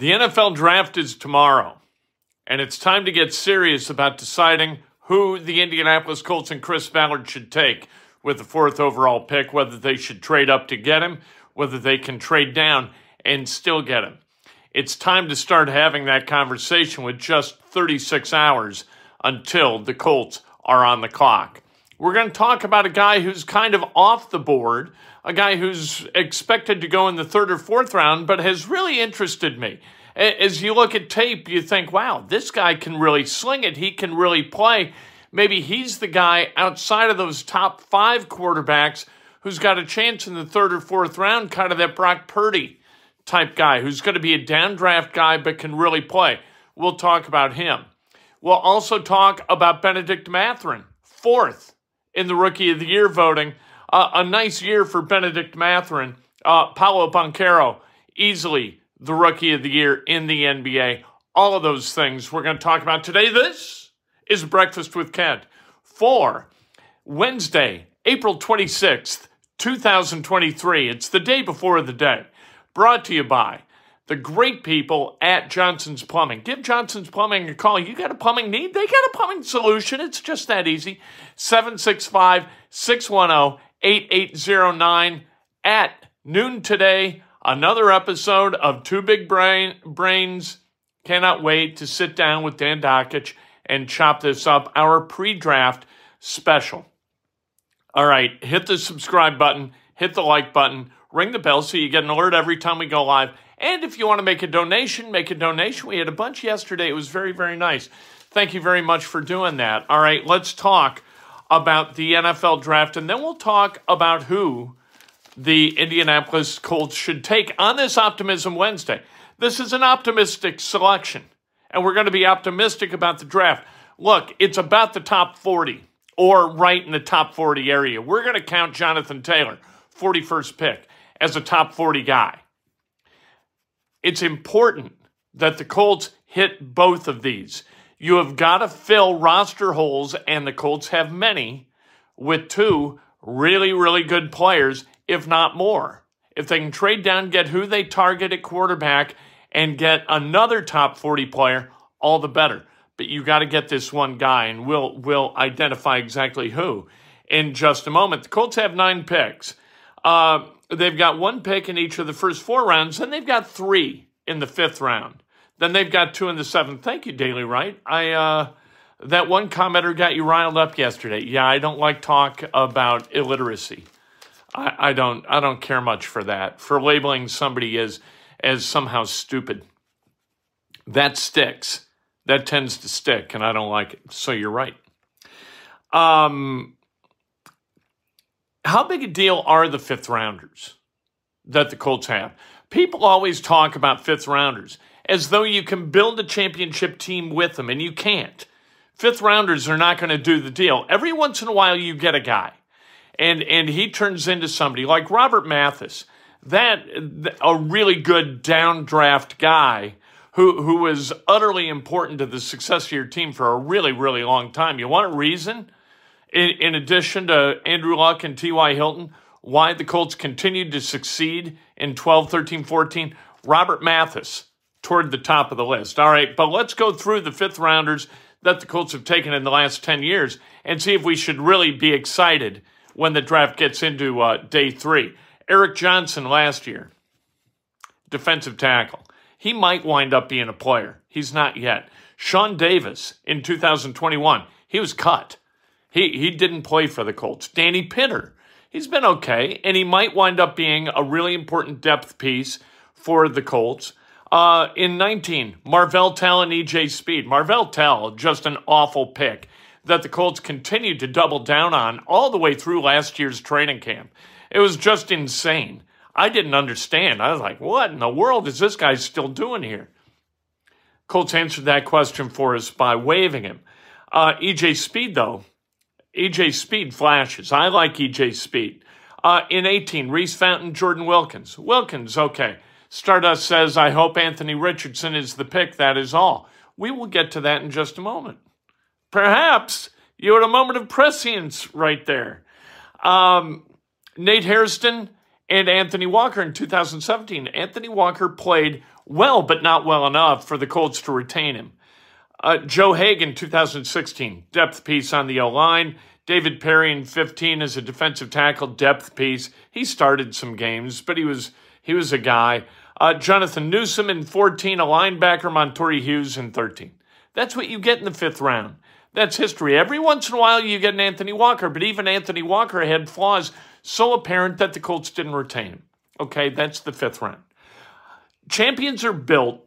The NFL draft is tomorrow, and it's time to get serious about deciding who the Indianapolis Colts and Chris Ballard should take with the fourth overall pick, whether they should trade up to get him, whether they can trade down and still get him. It's time to start having that conversation with just 36 hours until the Colts are on the clock. We're going to talk about a guy who's kind of off the board, a guy who's expected to go in the third or fourth round, but has really interested me. As you look at tape, you think, wow, this guy can really sling it. He can really play. Maybe he's the guy outside of those top five quarterbacks who's got a chance in the third or fourth round, kind of that Brock Purdy type guy who's going to be a down draft guy but can really play. We'll talk about him. We'll also talk about Bennedict Mathurin, fourth in the Rookie of the Year voting. Uh, a nice year for Bennedict Mathurin. Uh, Paolo Banchero, easily the Rookie of the Year in the NBA. All of those things we're going to talk about today. This is Breakfast with Kent for Wednesday, April 26th, 2023. It's the day before the day. Brought to you by the great people at Johnson's Plumbing. Give Johnson's Plumbing a call. You got a plumbing need? They got a plumbing solution. It's just that easy. 765 610 8809 at noon today. Another episode of Two Big Brain Brains. Cannot wait to sit down with Dan Dakich and chop this up. Our pre draft special. All right, hit the subscribe button, hit the like button, ring the bell so you get an alert every time we go live. And if you want to make a donation, make a donation. We had a bunch yesterday. It was very, very nice. Thank you very much for doing that. All right, let's talk about the NFL draft, and then we'll talk about who the Indianapolis Colts should take on this Optimism Wednesday. This is an optimistic selection, and we're going to be optimistic about the draft. Look, it's about the top 40 or right in the top 40 area. We're going to count Jonathan Taylor, 41st pick, as a top 40 guy it's important that the Colts hit both of these. You have got to fill roster holes, and the Colts have many, with two really, really good players, if not more. If they can trade down, get who they target at quarterback, and get another top 40 player, all the better. But you got to get this one guy, and we'll, we'll identify exactly who in just a moment. The Colts have nine picks. Uh, They've got one pick in each of the first four rounds, and they've got three in the fifth round. Then they've got two in the seventh. Thank you, Daily Right. I uh, that one commenter got you riled up yesterday. Yeah, I don't like talk about illiteracy. I, I don't. I don't care much for that. For labeling somebody as as somehow stupid. That sticks. That tends to stick, and I don't like it. So you're right. Um, how big a deal are the fifth rounders that the Colts have? People always talk about fifth rounders as though you can build a championship team with them, and you can't. Fifth rounders are not going to do the deal. Every once in a while, you get a guy, and and he turns into somebody like Robert Mathis, that a really good downdraft guy who who was utterly important to the success of your team for a really really long time. You want a reason? in, in addition to Andrew Luck and T.Y. Hilton, why the Colts continued to succeed in 12, 13, 14, Robert Mathis toward the top of the list. All right, but let's go through the fifth rounders that the Colts have taken in the last 10 years and see if we should really be excited when the draft gets into uh, day three. Eric Johnson last year, defensive tackle. He might wind up being a player. He's not yet. Sean Davis in 2021, he was cut. He, he didn't play for the Colts. Danny Pinter, he's been okay, and he might wind up being a really important depth piece for the Colts. Uh, in 19, Marvell Tell and EJ Speed. Marvell Tell, just an awful pick that the Colts continued to double down on all the way through last year's training camp. It was just insane. I didn't understand. I was like, what in the world is this guy still doing here? Colts answered that question for us by waiving him. Uh, EJ Speed, though, EJ Speed flashes. I like EJ Speed. Uh, in 18, Reese Fountain, Jordan Wilkins. Wilkins, okay. Stardust says, I hope Anthony Richardson is the pick. That is all. We will get to that in just a moment. Perhaps you had a moment of prescience right there. Um, Nate Hairston and Anthony Walker in 2017. Anthony Walker played well, but not well enough for the Colts to retain him. Uh, Joe Hagan, 2016, depth piece on the O line. David Parry in 15 as a defensive tackle, depth piece. He started some games, but he was he was a guy. Uh, Jonathan Newsome in 14, a linebacker. Montori Hughes in 13. That's what you get in the fifth round. That's history. Every once in a while, you get an Anthony Walker, but even Anthony Walker had flaws so apparent that the Colts didn't retain him. Okay, that's the fifth round. Champions are built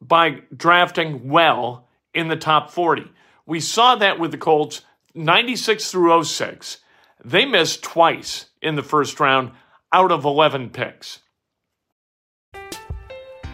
by drafting well in the top 40. We saw that with the Colts 96 through 06. They missed twice in the first round out of 11 picks.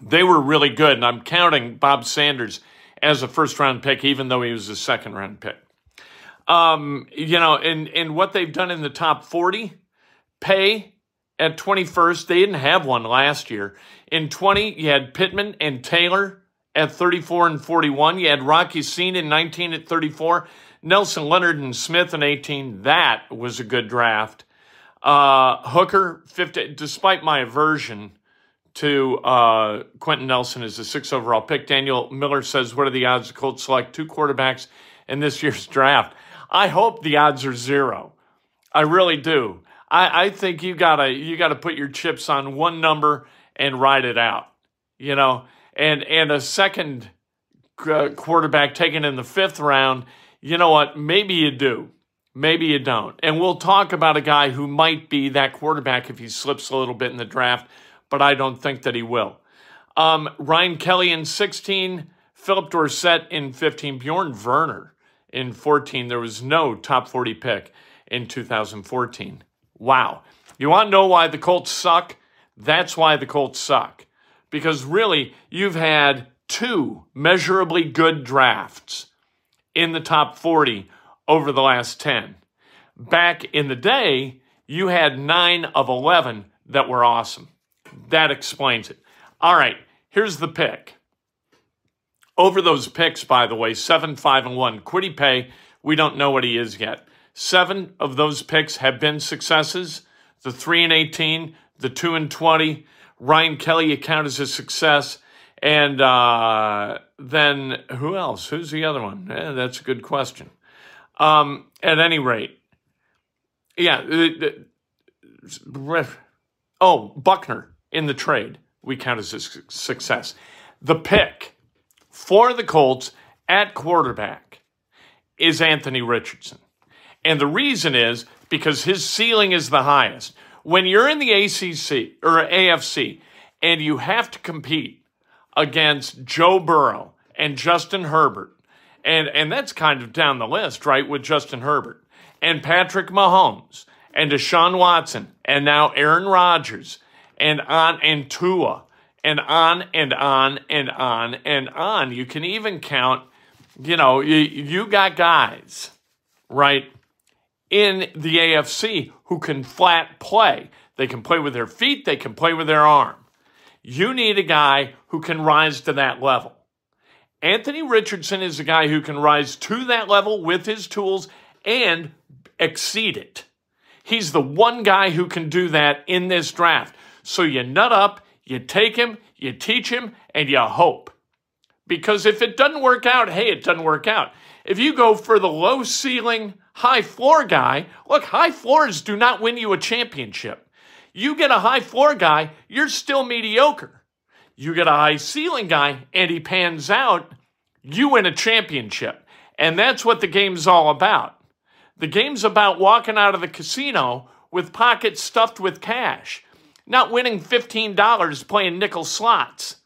They were really good, and I'm counting Bob Sanders as a first round pick, even though he was a second round pick. Um, you know, and, and what they've done in the top 40, Paye at 21st, they didn't have one last year. In 20, you had Pittman and Taylor at 34 and 41. You had Rock Ya-Sin in 19 at 34. Nelson Leonard and Smith in 18. That was a good draft. Uh, Hooker, 50, despite my aversion to uh, Quenton Nelson as the sixth overall pick. Daniel Miller says, What are the odds the Colts select two quarterbacks in this year's draft? I hope the odds are zero. I really do. I, I think you gotta you gotta put your chips on one number and ride it out. You know, and and a second uh, quarterback taken in the fifth round. You know what? Maybe you do. Maybe you don't. And we'll talk about a guy who might be that quarterback if he slips a little bit in the draft, but I don't think that he will. Um, Ryan Kelly in 16, Phillip Dorsett in 15, Bjorn Werner in 14. There was no top 40 pick in 2014. Wow. You want to know why the Colts suck? That's why the Colts suck. Because really, you've had two measurably good drafts in the top 40 over the last 10. Back in the day, you had nine of 11 that were awesome. That explains it. All right, here's the pick. Over those picks, by the way, seven, five, and one. Kwity Paye, we don't know what he is yet. Seven of those picks have been successes. The three and 18, the two and 20. Ryan Kelly, you count as a success. And uh, then who else? Who's the other one? Eh, that's a good question. Um, at any rate, yeah. uh, uh, Oh, Buckner in the trade, we count as a su- success. The pick for the Colts at quarterback is Anthony Richardson. And the reason is because his ceiling is the highest. When you're in the ACC or AFC and you have to compete against Joe Burrow and Justin Herbert, and, and that's kind of down the list, right, with Justin Herbert and Patrick Mahomes and Deshaun Watson and now Aaron Rodgers and on and Tua and on and on and on and on. You can even count, you know, you, you got guys, right, in the AFC who can flat play. They can play with their feet, they can play with their arm. You need a guy who can rise to that level. Anthony Richardson is a guy who can rise to that level with his tools and exceed it. He's the one guy who can do that in this draft. So you nut up, you take him, you teach him, and you hope. Because if it doesn't work out, hey, it doesn't work out. If you go for the low ceiling, high floor guy, look, high floors do not win you a championship. You get a high floor guy, you're still mediocre. You get a high ceiling guy and he pans out, you win a championship. And that's what the game's all about. The game's about walking out of the casino with pockets stuffed with cash, not winning $15 playing nickel slots,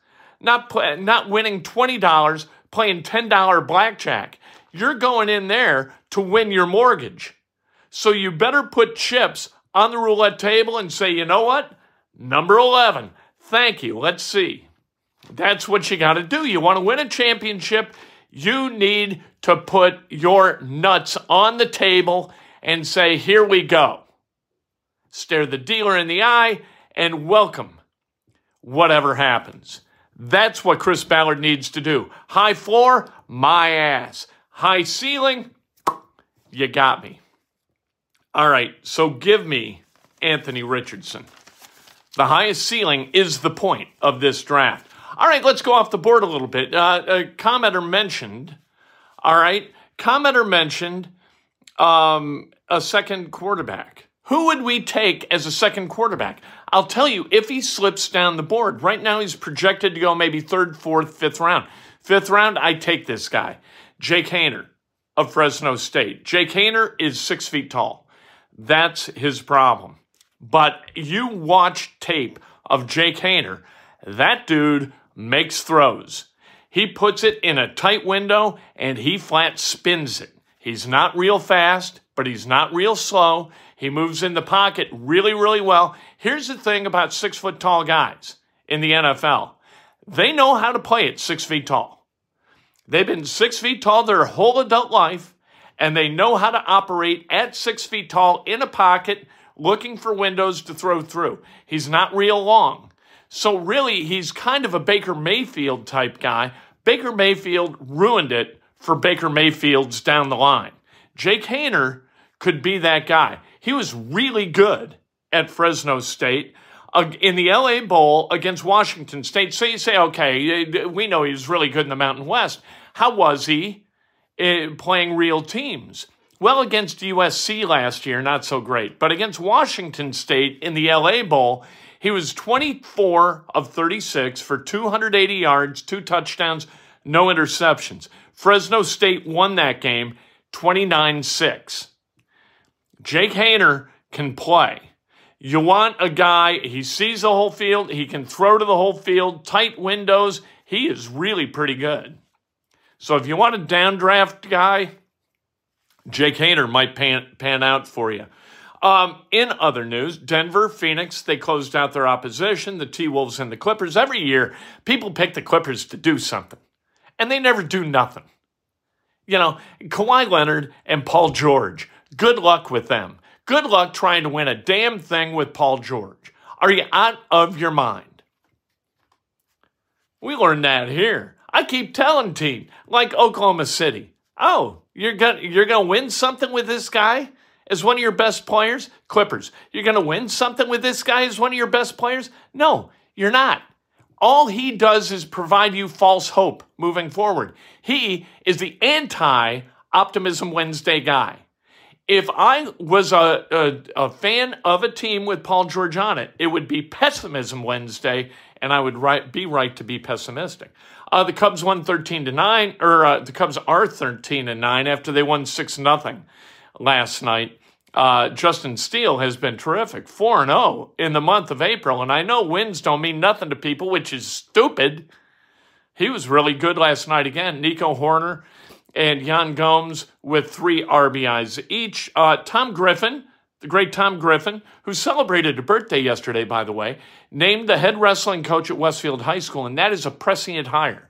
not, play, not winning $20 playing $10 blackjack. You're going in there to win your mortgage. So you better put chips on the roulette table and say, you know what? Number 11. Thank you. Let's see. That's what you got to do. You want to win a championship, you need to put your nuts on the table and say, Here we go. Stare the dealer in the eye and welcome whatever happens. That's what Chris Ballard needs to do. High floor, my ass. High ceiling, you got me. All right, so give me Anthony Richardson. The highest ceiling is the point of this draft. All right, let's go off the board a little bit. Uh, a commenter mentioned, all right, commenter mentioned um, a second quarterback. Who would we take as a second quarterback? I'll tell you, if he slips down the board, right now he's projected to go maybe third, fourth, fifth round. Fifth round, I take this guy, Jake Haener of Fresno State. Jake Haener is six feet tall. That's his problem. But you watch tape of Jake Haener, that dude makes throws. He puts it in a tight window and he flat spins it. He's not real fast, but he's not real slow. He moves in the pocket really, really well. Here's the thing about six foot tall guys in the NFL they know how to play it six feet tall. They've been six feet tall their whole adult life, and they know how to operate at six feet tall in a pocket, looking for windows to throw through. He's not real long. So really, he's kind of a Baker Mayfield type guy. Baker Mayfield ruined it for Baker Mayfield's down the line. Jake Haener could be that guy. He was really good at Fresno State in the LA Bowl against Washington State. So you say, okay, we know he was really good in the Mountain West. How was he uh, playing real teams? Well, against USC last year, not so great. But against Washington State in the LA Bowl, he was 24 of 36 for 280 yards, two touchdowns, no interceptions. Fresno State won that game 29 6. Jake Haener can play. You want a guy, he sees the whole field, he can throw to the whole field, tight windows. He is really pretty good. So if you want a downdraft guy, Jake Haener might pan, pan out for you. Um, in other news, Denver, Phoenix, they closed out their opposition, the T Wolves and the Clippers. Every year, people pick the Clippers to do something, and they never do nothing. You know, Kawhi Leonard and Paul George, good luck with them. Good luck trying to win a damn thing with Paul George. Are you out of your mind? We learned that here. I keep telling team like Oklahoma City, oh, you're gonna you're gonna win something with this guy as one of your best players? Clippers, you're to win something with this guy as one of your best players? No, you're not. All he does is provide you false hope moving forward. He is the anti Optimism Wednesday guy. If I was a, a, a, fan of a team with Paul George on it, it would be Pessimism Wednesday, and I would right, be right to be pessimistic. Uh, the Cubs won 13 to 9, or uh, the Cubs are 13 to 9 after they won 6 nothing last night Uh, Justin Steele has been terrific, 4 0 in the month of April. And I know wins don't mean nothing to people, which is stupid. He was really good last night again. Nico Hoerner and Yan Gomes with three RBIs each. Uh, Tom Griffin, the great Tom Griffin, who celebrated a birthday yesterday, by the way, named the head wrestling coach at Westfield High School, and that is a prescient hire.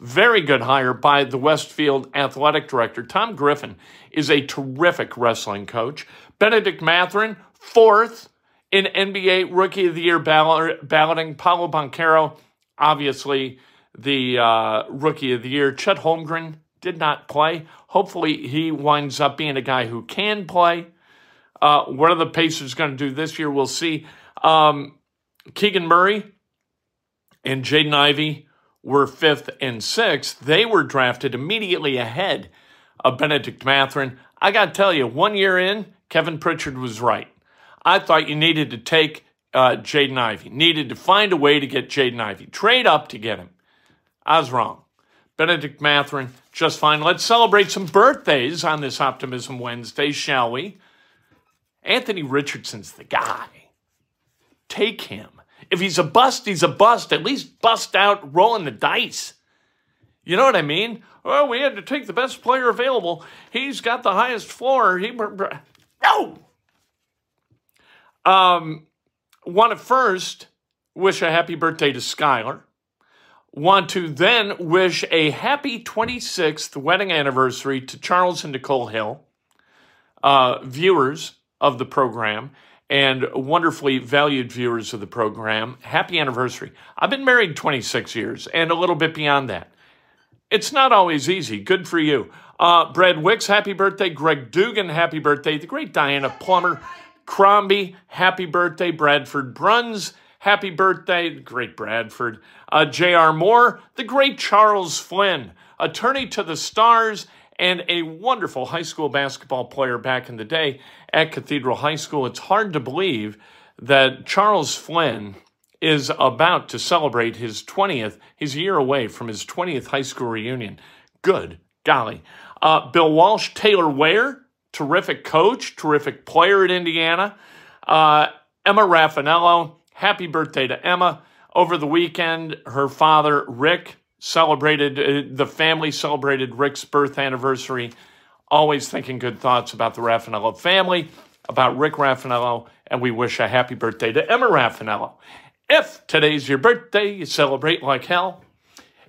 Very good hire by the Westfield athletic director. Tom Griffin is a terrific wrestling coach. Bennedict Mathurin, fourth in NBA Rookie of the Year balloting. Paolo Banchero, obviously the uh, Rookie of the Year. Chet Holmgren did not play. Hopefully, he winds up being a guy who can play. Uh, what are the Pacers going to do this year? We'll see. Um, Keegan Murray and Jaden Ivey were fifth and sixth. They were drafted immediately ahead of Bennedict Mathurin. I got to tell you, one year in, Kevin Pritchard was right. I thought you needed to take uh, Jaden Ivey, needed to find a way to get Jaden Ivey, trade up to get him. I was wrong. Bennedict Mathurin, just fine. Let's celebrate some birthdays on this Optimism Wednesday, shall we? Anthony Richardson's the guy. Take him. If he's a bust, he's a bust. At least bust out rolling the dice. You know what I mean? Well, we had to take the best player available. He's got the highest floor. He no. Um, want to first wish a happy birthday to Skylar. Want to then wish a happy 26th wedding anniversary to Charles and Nicole Hill, uh, viewers of the program and wonderfully valued viewers of the program. Happy anniversary. I've been married 26 years and a little bit beyond that. It's not always easy. Good for you. Uh, Brad Wicks, happy birthday. Greg Dugan, happy birthday. The great Diana Plummer. Crombie, happy birthday. Bradford Bruns, happy birthday. Great Bradford. Uh, J.R. Moore, the great Charles Flynn, attorney to the stars and a wonderful high school basketball player back in the day at Cathedral High School. It's hard to believe that Charles Flynn is about to celebrate his 20th. He's a year away from his 20th high school reunion. Good golly. Uh, Bill Walsh, Taylor Ware, terrific coach, terrific player at Indiana. Uh, Emma Raffanello, happy birthday to Emma. Over the weekend, her father, Rick, celebrated, uh, the family celebrated Rick's birth anniversary. Always thinking good thoughts about the Raffanello family, about Rick Raffanello, and we wish a happy birthday to Emma Raffanello. If today's your birthday, you celebrate like hell.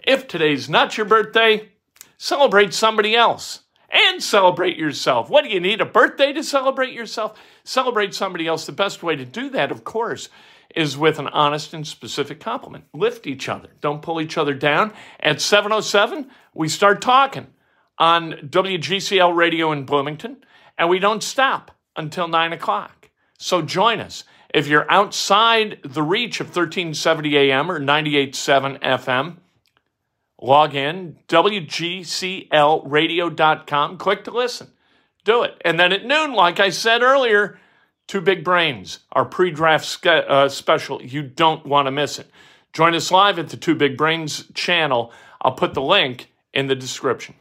If today's not your birthday, celebrate somebody else and celebrate yourself. What do you need? A birthday to celebrate yourself? Celebrate somebody else. The best way to do that, of course, is with an honest and specific compliment. Lift each other. Don't pull each other down. At 707, we start talking on WGCL radio in Bloomington, and we don't stop until 9 o'clock. So join us. If you're outside the reach of 1370 AM or 98.7 FM, log in, WGCLradio.com, click to listen. Do it. And then at noon, like I said earlier, Two Big Brains, our pre draft uh, special. You don't want to miss it. Join us live at the Two Big Brains channel. I'll put the link in the description.